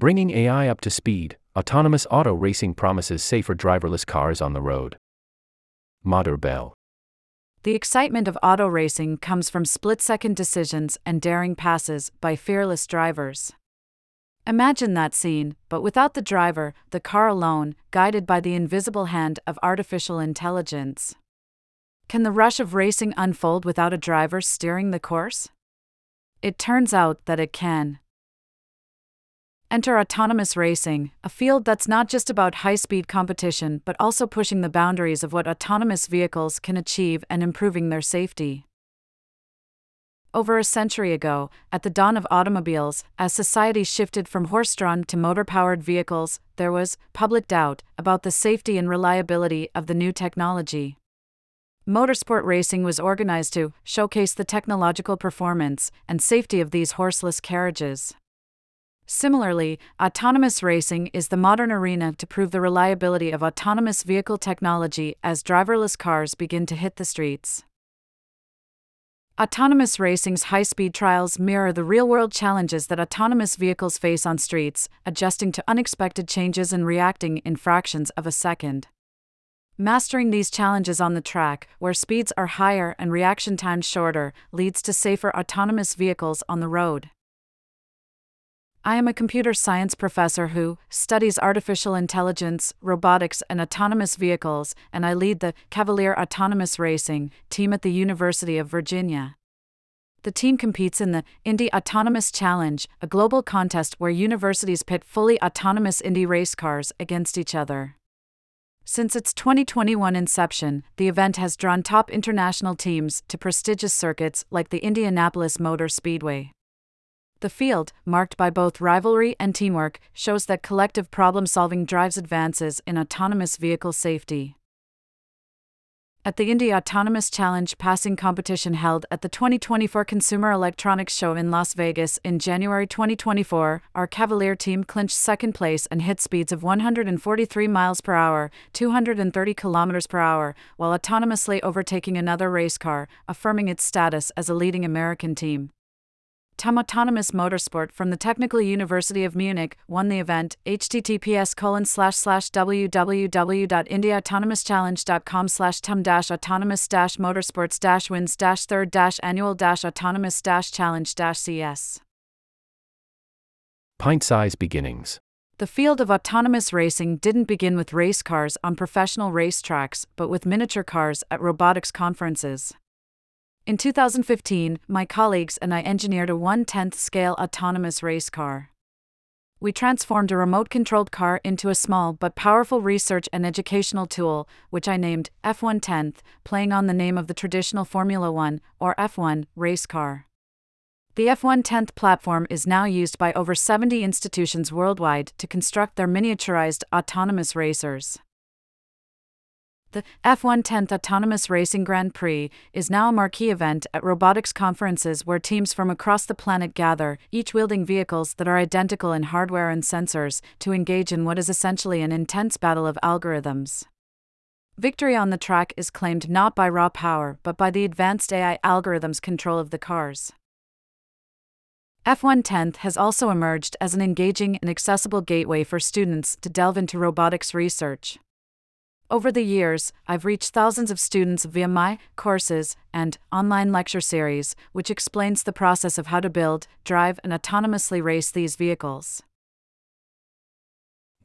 Bringing AI up to speed, autonomous auto racing promises safer driverless cars on the road. Motor Bell. The excitement of auto racing comes from split second decisions and daring passes by fearless drivers. Imagine that scene, but without the driver, the car alone, guided by the invisible hand of artificial intelligence. Can the rush of racing unfold without a driver steering the course? It turns out that it can. Enter autonomous racing, a field that's not just about high speed competition but also pushing the boundaries of what autonomous vehicles can achieve and improving their safety. Over a century ago, at the dawn of automobiles, as society shifted from horse drawn to motor powered vehicles, there was public doubt about the safety and reliability of the new technology. Motorsport racing was organized to showcase the technological performance and safety of these horseless carriages. Similarly, autonomous racing is the modern arena to prove the reliability of autonomous vehicle technology as driverless cars begin to hit the streets. Autonomous racing's high speed trials mirror the real world challenges that autonomous vehicles face on streets, adjusting to unexpected changes and reacting in fractions of a second. Mastering these challenges on the track, where speeds are higher and reaction times shorter, leads to safer autonomous vehicles on the road. I am a computer science professor who studies artificial intelligence, robotics, and autonomous vehicles, and I lead the Cavalier Autonomous Racing team at the University of Virginia. The team competes in the Indy Autonomous Challenge, a global contest where universities pit fully autonomous Indy race cars against each other. Since its 2021 inception, the event has drawn top international teams to prestigious circuits like the Indianapolis Motor Speedway. The field, marked by both rivalry and teamwork, shows that collective problem solving drives advances in autonomous vehicle safety. At the Indy Autonomous Challenge passing competition held at the 2024 Consumer Electronics Show in Las Vegas in January 2024, our Cavalier team clinched second place and hit speeds of 143 miles per hour, 230 kilometers per hour, while autonomously overtaking another race car, affirming its status as a leading American team. TUM Autonomous Motorsport from the Technical University of Munich won the event. https colon slash slash www.indyautonomouschallenge.com slash tum dash autonomous dash motorsports dash wins dash third dash annual dash autonomous dash challenge dash cs. Pint size beginnings. The field of autonomous racing didn't begin with race cars on professional racetracks, but with miniature cars at robotics conferences. In 2015, my colleagues and I engineered a 1 10th scale autonomous race car. We transformed a remote controlled car into a small but powerful research and educational tool, which I named F1 10th, playing on the name of the traditional Formula One, or F1, race car. The F1 10th platform is now used by over 70 institutions worldwide to construct their miniaturized autonomous racers. The F1 10th Autonomous Racing Grand Prix is now a marquee event at robotics conferences where teams from across the planet gather, each wielding vehicles that are identical in hardware and sensors, to engage in what is essentially an intense battle of algorithms. Victory on the track is claimed not by raw power but by the advanced AI algorithms' control of the cars. F1 10th has also emerged as an engaging and accessible gateway for students to delve into robotics research. Over the years, I've reached thousands of students via my courses and online lecture series, which explains the process of how to build, drive, and autonomously race these vehicles.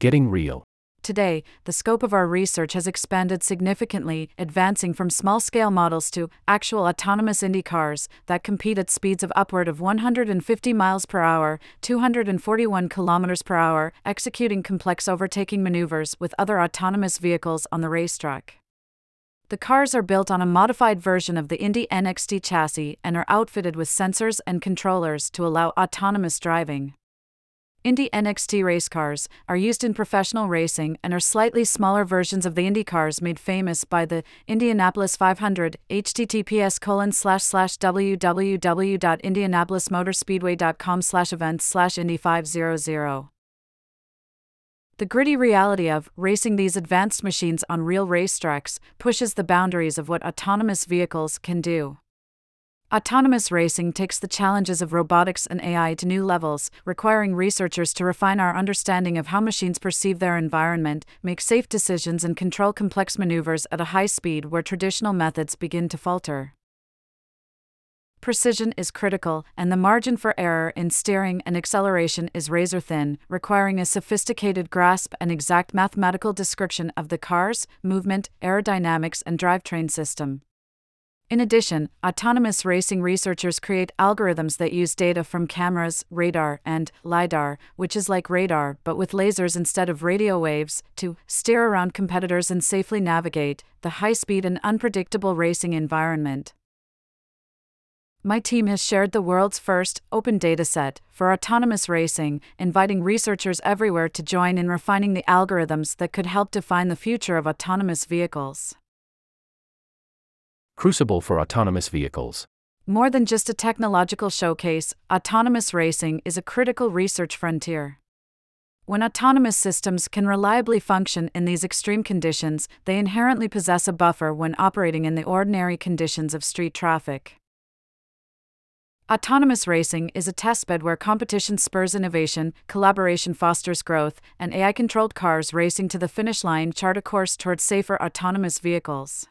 Getting real. Today, the scope of our research has expanded significantly, advancing from small scale models to actual autonomous Indy cars that compete at speeds of upward of 150 miles per hour, 241 kilometers per hour, executing complex overtaking maneuvers with other autonomous vehicles on the racetrack. The cars are built on a modified version of the Indy NXT chassis and are outfitted with sensors and controllers to allow autonomous driving. Indy NXT race cars are used in professional racing and are slightly smaller versions of the Indy cars made famous by the Indianapolis 500. https colon slash slash www.indianapolismotorspeedway.com slash events slash Indy 500. The gritty reality of racing these advanced machines on real racetracks pushes the boundaries of what autonomous vehicles can do. Autonomous racing takes the challenges of robotics and AI to new levels, requiring researchers to refine our understanding of how machines perceive their environment, make safe decisions, and control complex maneuvers at a high speed where traditional methods begin to falter. Precision is critical, and the margin for error in steering and acceleration is razor thin, requiring a sophisticated grasp and exact mathematical description of the car's movement, aerodynamics, and drivetrain system. In addition, autonomous racing researchers create algorithms that use data from cameras, radar, and LiDAR, which is like radar but with lasers instead of radio waves, to steer around competitors and safely navigate the high speed and unpredictable racing environment. My team has shared the world's first open dataset for autonomous racing, inviting researchers everywhere to join in refining the algorithms that could help define the future of autonomous vehicles. Crucible for autonomous vehicles. More than just a technological showcase, autonomous racing is a critical research frontier. When autonomous systems can reliably function in these extreme conditions, they inherently possess a buffer when operating in the ordinary conditions of street traffic. Autonomous racing is a testbed where competition spurs innovation, collaboration fosters growth, and AI controlled cars racing to the finish line chart a course towards safer autonomous vehicles.